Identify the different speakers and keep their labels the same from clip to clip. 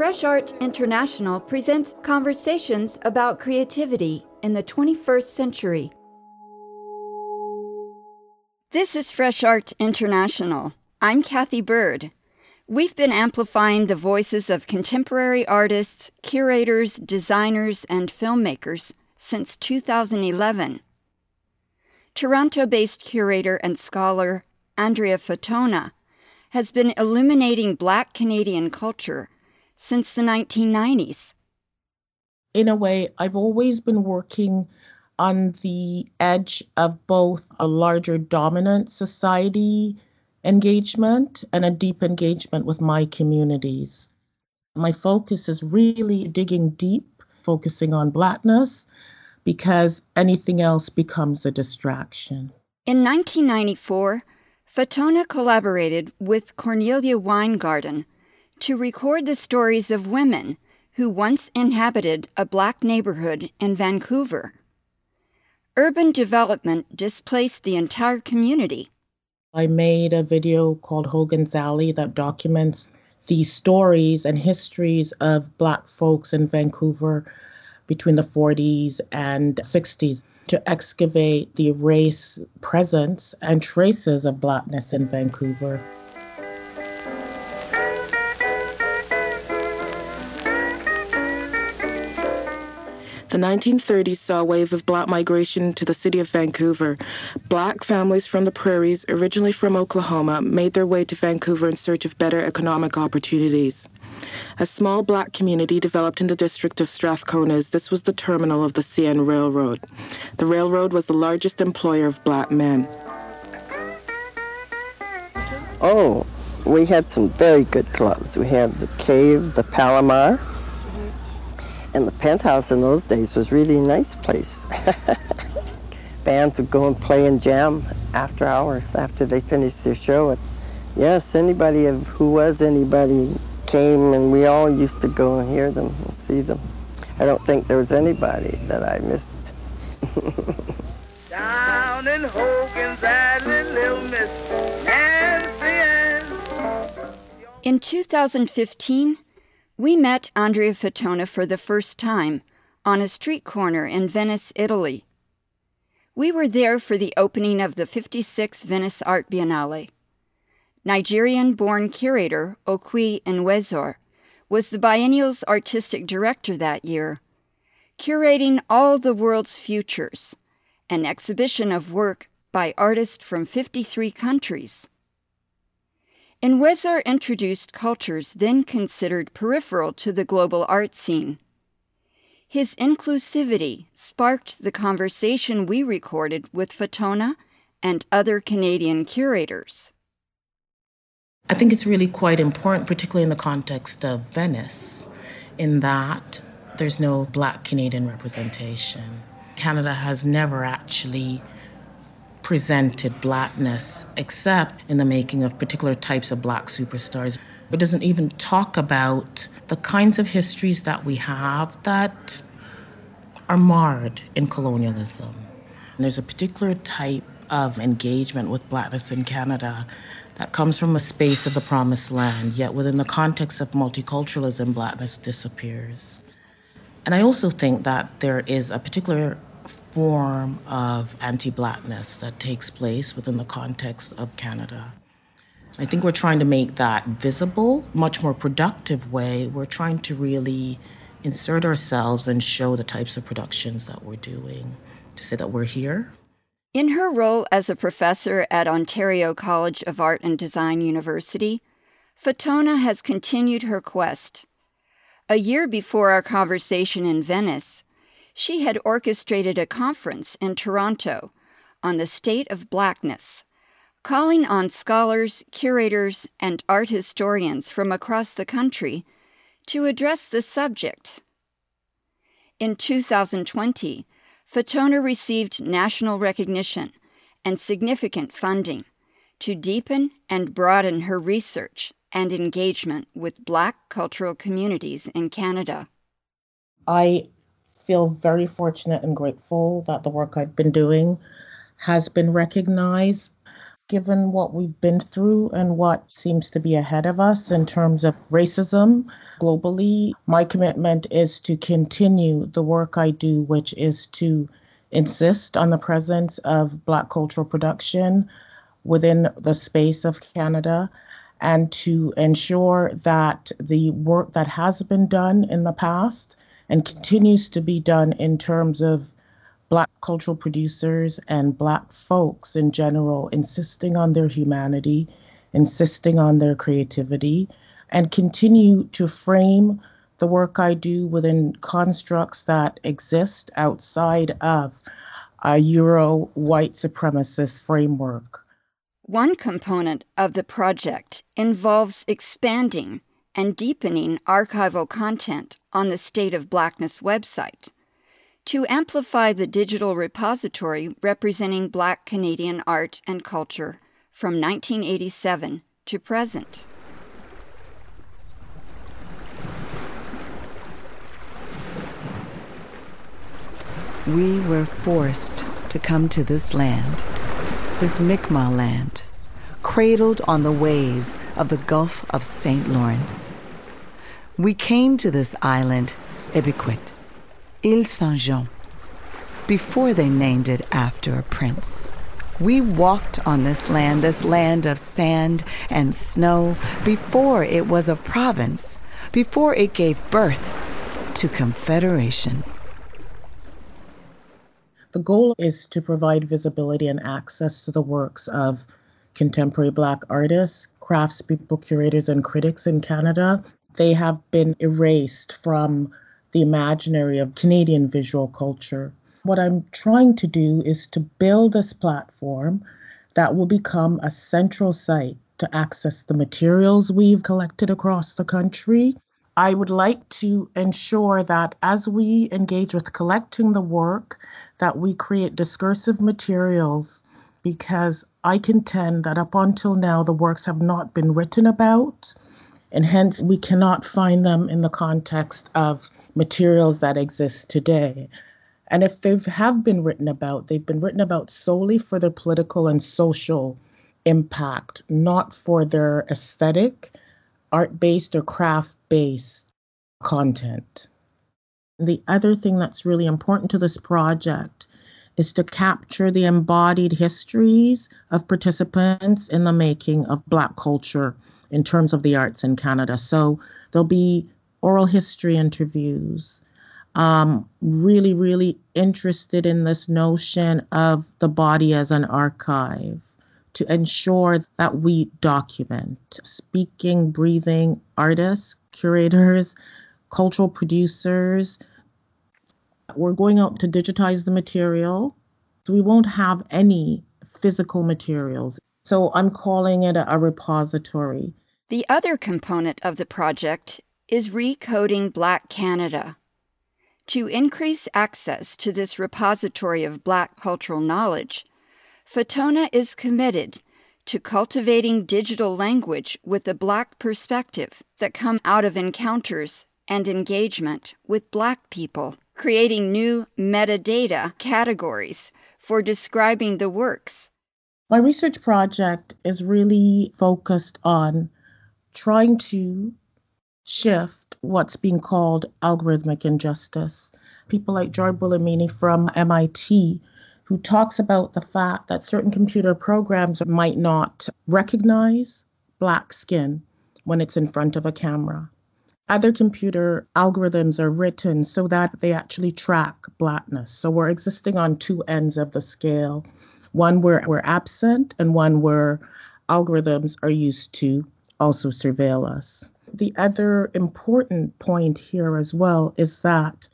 Speaker 1: Fresh Art International presents conversations about creativity in the 21st century. This is Fresh Art International. I'm Kathy Bird. We've been amplifying the voices of contemporary artists, curators, designers, and filmmakers since 2011. Toronto based curator and scholar Andrea Fatona has been illuminating Black Canadian culture since the 1990s.
Speaker 2: In a way, I've always been working on the edge of both a larger dominant society engagement and a deep engagement with my communities. My focus is really digging deep, focusing on Blackness, because anything else becomes a distraction.
Speaker 1: In 1994, Fatona collaborated with Cornelia Wyngaarden to record the stories of women who once inhabited a black neighborhood in Vancouver. Urban development displaced the entire community.
Speaker 2: I made a video called Hogan's Alley that documents the stories and histories of Black folks in Vancouver between the 40s and 60s to excavate the race presence and traces of Blackness in Vancouver.
Speaker 3: The 1930s saw a wave of black migration to the city of Vancouver. Black families from the prairies, originally from Oklahoma, made their way to Vancouver in search of better economic opportunities. A small black community developed in the district of Strathcona. This was the terminal of the CN Railroad. The railroad was the largest employer of black men.
Speaker 4: Oh, we had some very good clubs. We had the Cave, the Palomar, and the penthouse in those days was really a nice place. Bands would go and play and jam after hours, after they finished their show. Yes, anybody of who was anybody came and we all used to go and hear them and see them. I don't think there was anybody that I missed. Down in Hogan's
Speaker 1: Alley, little Miss In 2015, we met Andrea Fatona for the first time on a street corner in Venice, Italy. We were there for the opening of the 56th Venice Art Biennale. Nigerian born curator Okwui Enwezor was the biennial's artistic director that year, curating all the world's futures, an exhibition of work by artists from 53 countries. Enwezor introduced cultures then considered peripheral to the global art scene. His inclusivity sparked the conversation we recorded with Fatona and other Canadian curators.
Speaker 3: I think it's really quite important, particularly in the context of Venice, in that there's no black Canadian representation. Canada has never actually presented blackness except in the making of particular types of black superstars, but doesn't even talk about the kinds of histories that we have that are marred in colonialism. And there's a particular type of engagement with blackness in Canada that comes from a space of the promised land, yet within the context of multiculturalism, blackness disappears. And I also think that there is a particular form of anti blackness that takes place within the context of Canada. I think we're trying to make that visible, much more productive way. We're trying to really insert ourselves and show the types of productions that we're doing to say that we're here.
Speaker 1: In her role as a professor at Ontario College of Art and Design University, Fatona has continued her quest. A year before our conversation in Venice, she had orchestrated a conference in Toronto on the state of blackness, calling on scholars, curators, and art historians from across the country to address the subject. In 2020, Fatona received national recognition and significant funding to deepen and broaden her research and engagement with Black cultural communities in Canada.
Speaker 2: I feel very fortunate and grateful that the work I've been doing has been recognized. given what we've been through and what seems to be ahead of us in terms of racism globally. My commitment is to continue the work I do, which is to insist on the presence of Black cultural production within the space of Canada and to ensure that the work that has been done in the past and continues to be done in terms of Black cultural producers and Black folks in general insisting on their humanity, insisting on their creativity, and continue to frame the work I do within constructs that exist outside of a Euro white supremacist framework.
Speaker 1: One component of the project involves expanding and deepening archival content on the State of Blackness website to amplify the digital repository representing Black Canadian art and culture from 1987 to present.
Speaker 5: We were forced to come to this land this Mi'kmaq land, cradled on the waves of the Gulf of St. Lawrence. We came to this island, Ebiquet, Ile Saint Jean, before they named it after a prince. We walked on this land, this land of sand and snow, before it was a province, before it gave birth to Confederation.
Speaker 2: The goal is to provide visibility and access to the works of contemporary Black artists, craftspeople, curators, and critics in Canada. They have been erased from the imaginary of Canadian visual culture. What I'm trying to do is to build this platform that will become a central site to access the materials we've collected across the country. I would like to ensure that as we engage with collecting the work, that we create discursive materials because I contend that up until now the works have not been written about, and hence we cannot find them in the context of materials that exist today. And if they have been written about, they've been written about solely for their political and social impact, not for their aesthetic, art based, or craft based content. The other thing that's really important to this project is to capture the embodied histories of participants in the making of Black culture in terms of the arts in Canada. So there'll be oral history interviews. Um, really, really interested in this notion of the body as an archive to ensure that we document speaking, breathing artists, curators, cultural producers, we're going out to digitize the material. So we won't have any physical materials. So I'm calling it a, a repository.
Speaker 1: The other component of the project is Recoding Black Canada. To increase access to this repository of Black cultural knowledge, Fatona is committed to cultivating digital language with a Black perspective that comes out of encounters and engagement with Black people creating new metadata categories for describing the works.
Speaker 2: My research project is really focused on trying to shift what's being called algorithmic injustice. People like Joy Buolamwini from MIT, who talks about the fact that certain computer programs might not recognize black skin when it's in front of a camera. Other computer algorithms are written so that they actually track blackness. So we're existing on two ends of the scale one where we're absent, and one where algorithms are used to also surveil us. The other important point here as well is that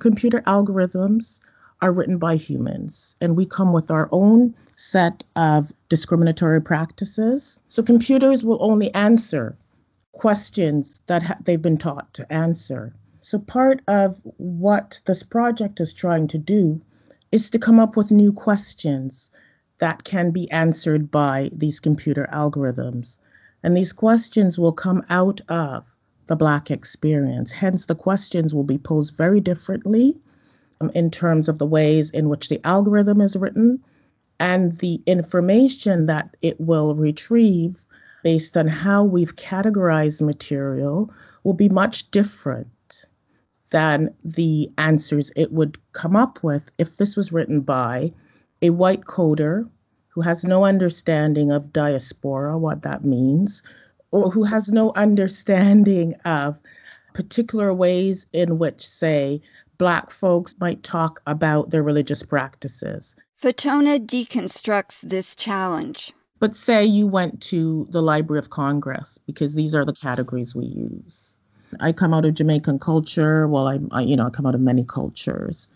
Speaker 2: computer algorithms are written by humans, and we come with our own set of discriminatory practices. So computers will only answer questions that ha- they've been taught to answer. So, part of what this project is trying to do is to come up with new questions that can be answered by these computer algorithms. And these questions will come out of the Black experience. Hence, the questions will be posed very differently um, in terms of the ways in which the algorithm is written And the information that it will retrieve based on how we've categorized material will be much different than the answers it would come up with if this was written by a white coder who has no understanding of diaspora, what that means, or who has no understanding of particular ways in which, say, Black folks might talk about their religious practices.
Speaker 1: Fatona deconstructs this challenge.
Speaker 2: But say you went to the Library of Congress, because these are the categories we use. I come out of Jamaican culture. Well, I, I you know, I come out of many cultures.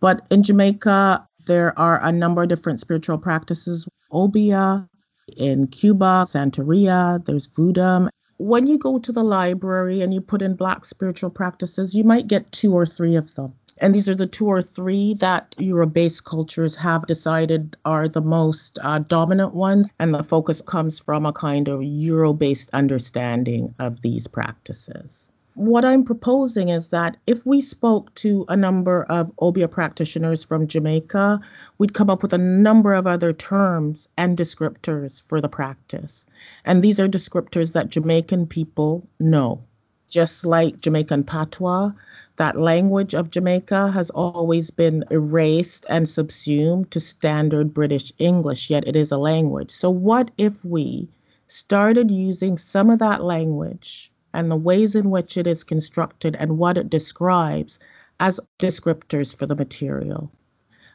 Speaker 2: But in Jamaica, there are a number of different spiritual practices. Obeah, in Cuba, Santeria, there's Voodoo. When you go to the library and you put in Black spiritual practices, you might get two or three of them. And these are the two or three that Euro based cultures have decided are the most uh, dominant ones. And the focus comes from a kind of Euro based understanding of these practices. What I'm proposing is that if we spoke to a number of Obeah practitioners from Jamaica, we'd come up with a number of other terms and descriptors for the practice. And these are descriptors that Jamaican people know. Just like Jamaican patois, that language of Jamaica has always been erased and subsumed to standard British English, yet it is a language. So, what if we started using some of that language and the ways in which it is constructed and what it describes as descriptors for the material.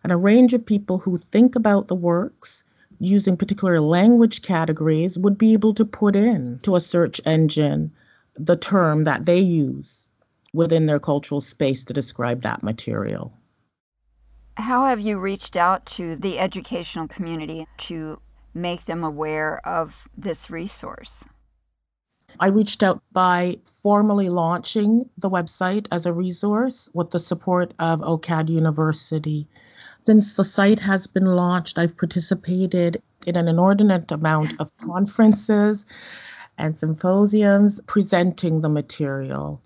Speaker 2: And a range of people who think about the works using particular language categories would be able to put in to a search engine the term that they use within their cultural space to describe that material.
Speaker 1: How have you reached out to the educational community to make them aware of this resource?
Speaker 2: I reached out by formally launching the website as a resource with the support of OCAD University. Since the site has been launched, I've participated in an inordinate amount of conferences and symposiums presenting the material.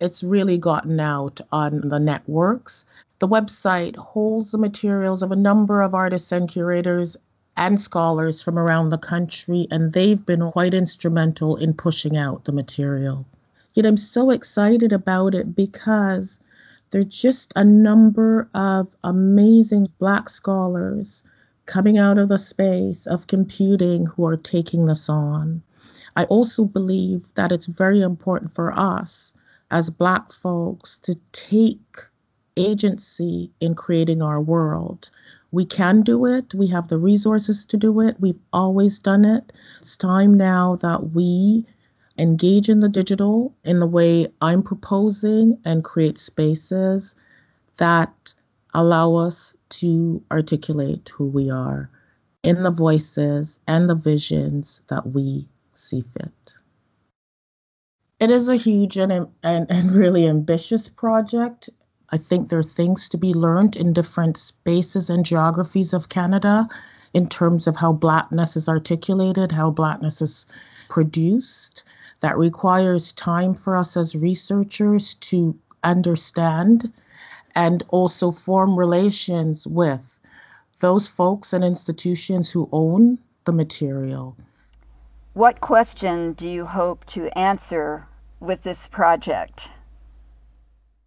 Speaker 2: It's really gotten out on the networks. The website holds the materials of a number of artists and curators and scholars from around the country, and they've been quite instrumental in pushing out the material. Yet I'm so excited about it because there's just a number of amazing Black scholars coming out of the space of computing who are taking this on. I also believe that it's very important for us as Black folks to take agency in creating our world we can do it. We have the resources to do it. We've always done it. It's time now that we engage in the digital in the way I'm proposing and create spaces that allow us to articulate who we are in the voices and the visions that we see fit. It is a huge and, and, and really ambitious project. I think there are things to be learned in different spaces and geographies of Canada in terms of how Blackness is articulated, how Blackness is produced. That requires time for us as researchers to understand and also form relations with those folks and institutions who own the material.
Speaker 1: What question do you hope to answer with this project?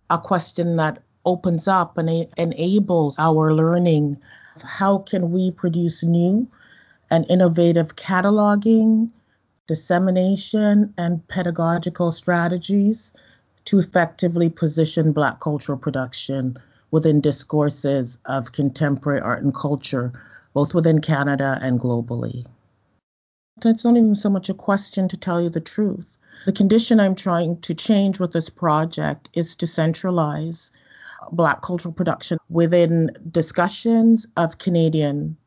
Speaker 2: a question that opens up and enables our learning. How can we produce new and innovative cataloging, dissemination, and pedagogical strategies to effectively position Black cultural production within discourses of contemporary art and culture, both within Canada and globally? It's not even so much a question to tell you the truth. The condition I'm trying to change with this project is to centralize Black cultural production within discussions of Canadian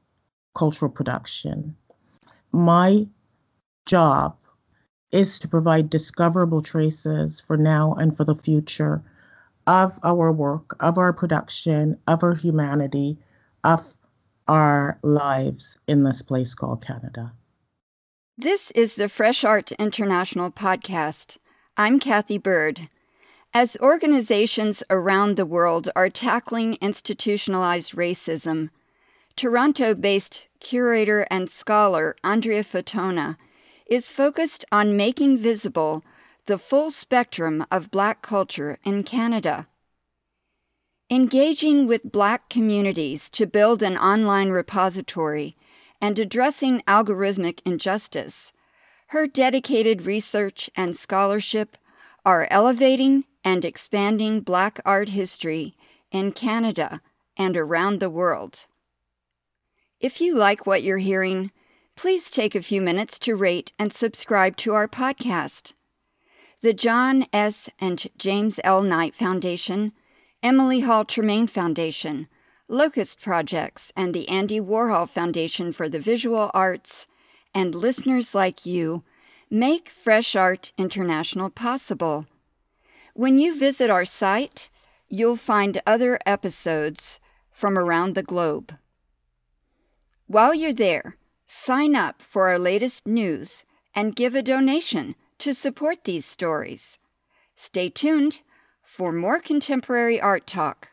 Speaker 2: cultural production. My job is to provide discoverable traces for now and for the future of our work, of our production, of our humanity, of our lives in this place called Canada.
Speaker 1: This is the Fresh Art International podcast. I'm Kathy Bird. As organizations around the world are tackling institutionalized racism, Toronto based curator and scholar Andrea Fatona is focused on making visible the full spectrum of Black culture in Canada. Engaging with Black communities to build an online repository and addressing algorithmic injustice, her dedicated research and scholarship are elevating and expanding Black art history in Canada and around the world. If you like what you're hearing, please take a few minutes to rate and subscribe to our podcast. The John S. and James L. Knight Foundation, Emily Hall Tremaine Foundation, Locust Projects, and the Andy Warhol Foundation for the Visual Arts, and listeners like you make Fresh Art International possible. When you visit our site, you'll find other episodes from around the globe. While you're there, sign up for our latest news and give a donation to support these stories. Stay tuned for more contemporary art talk.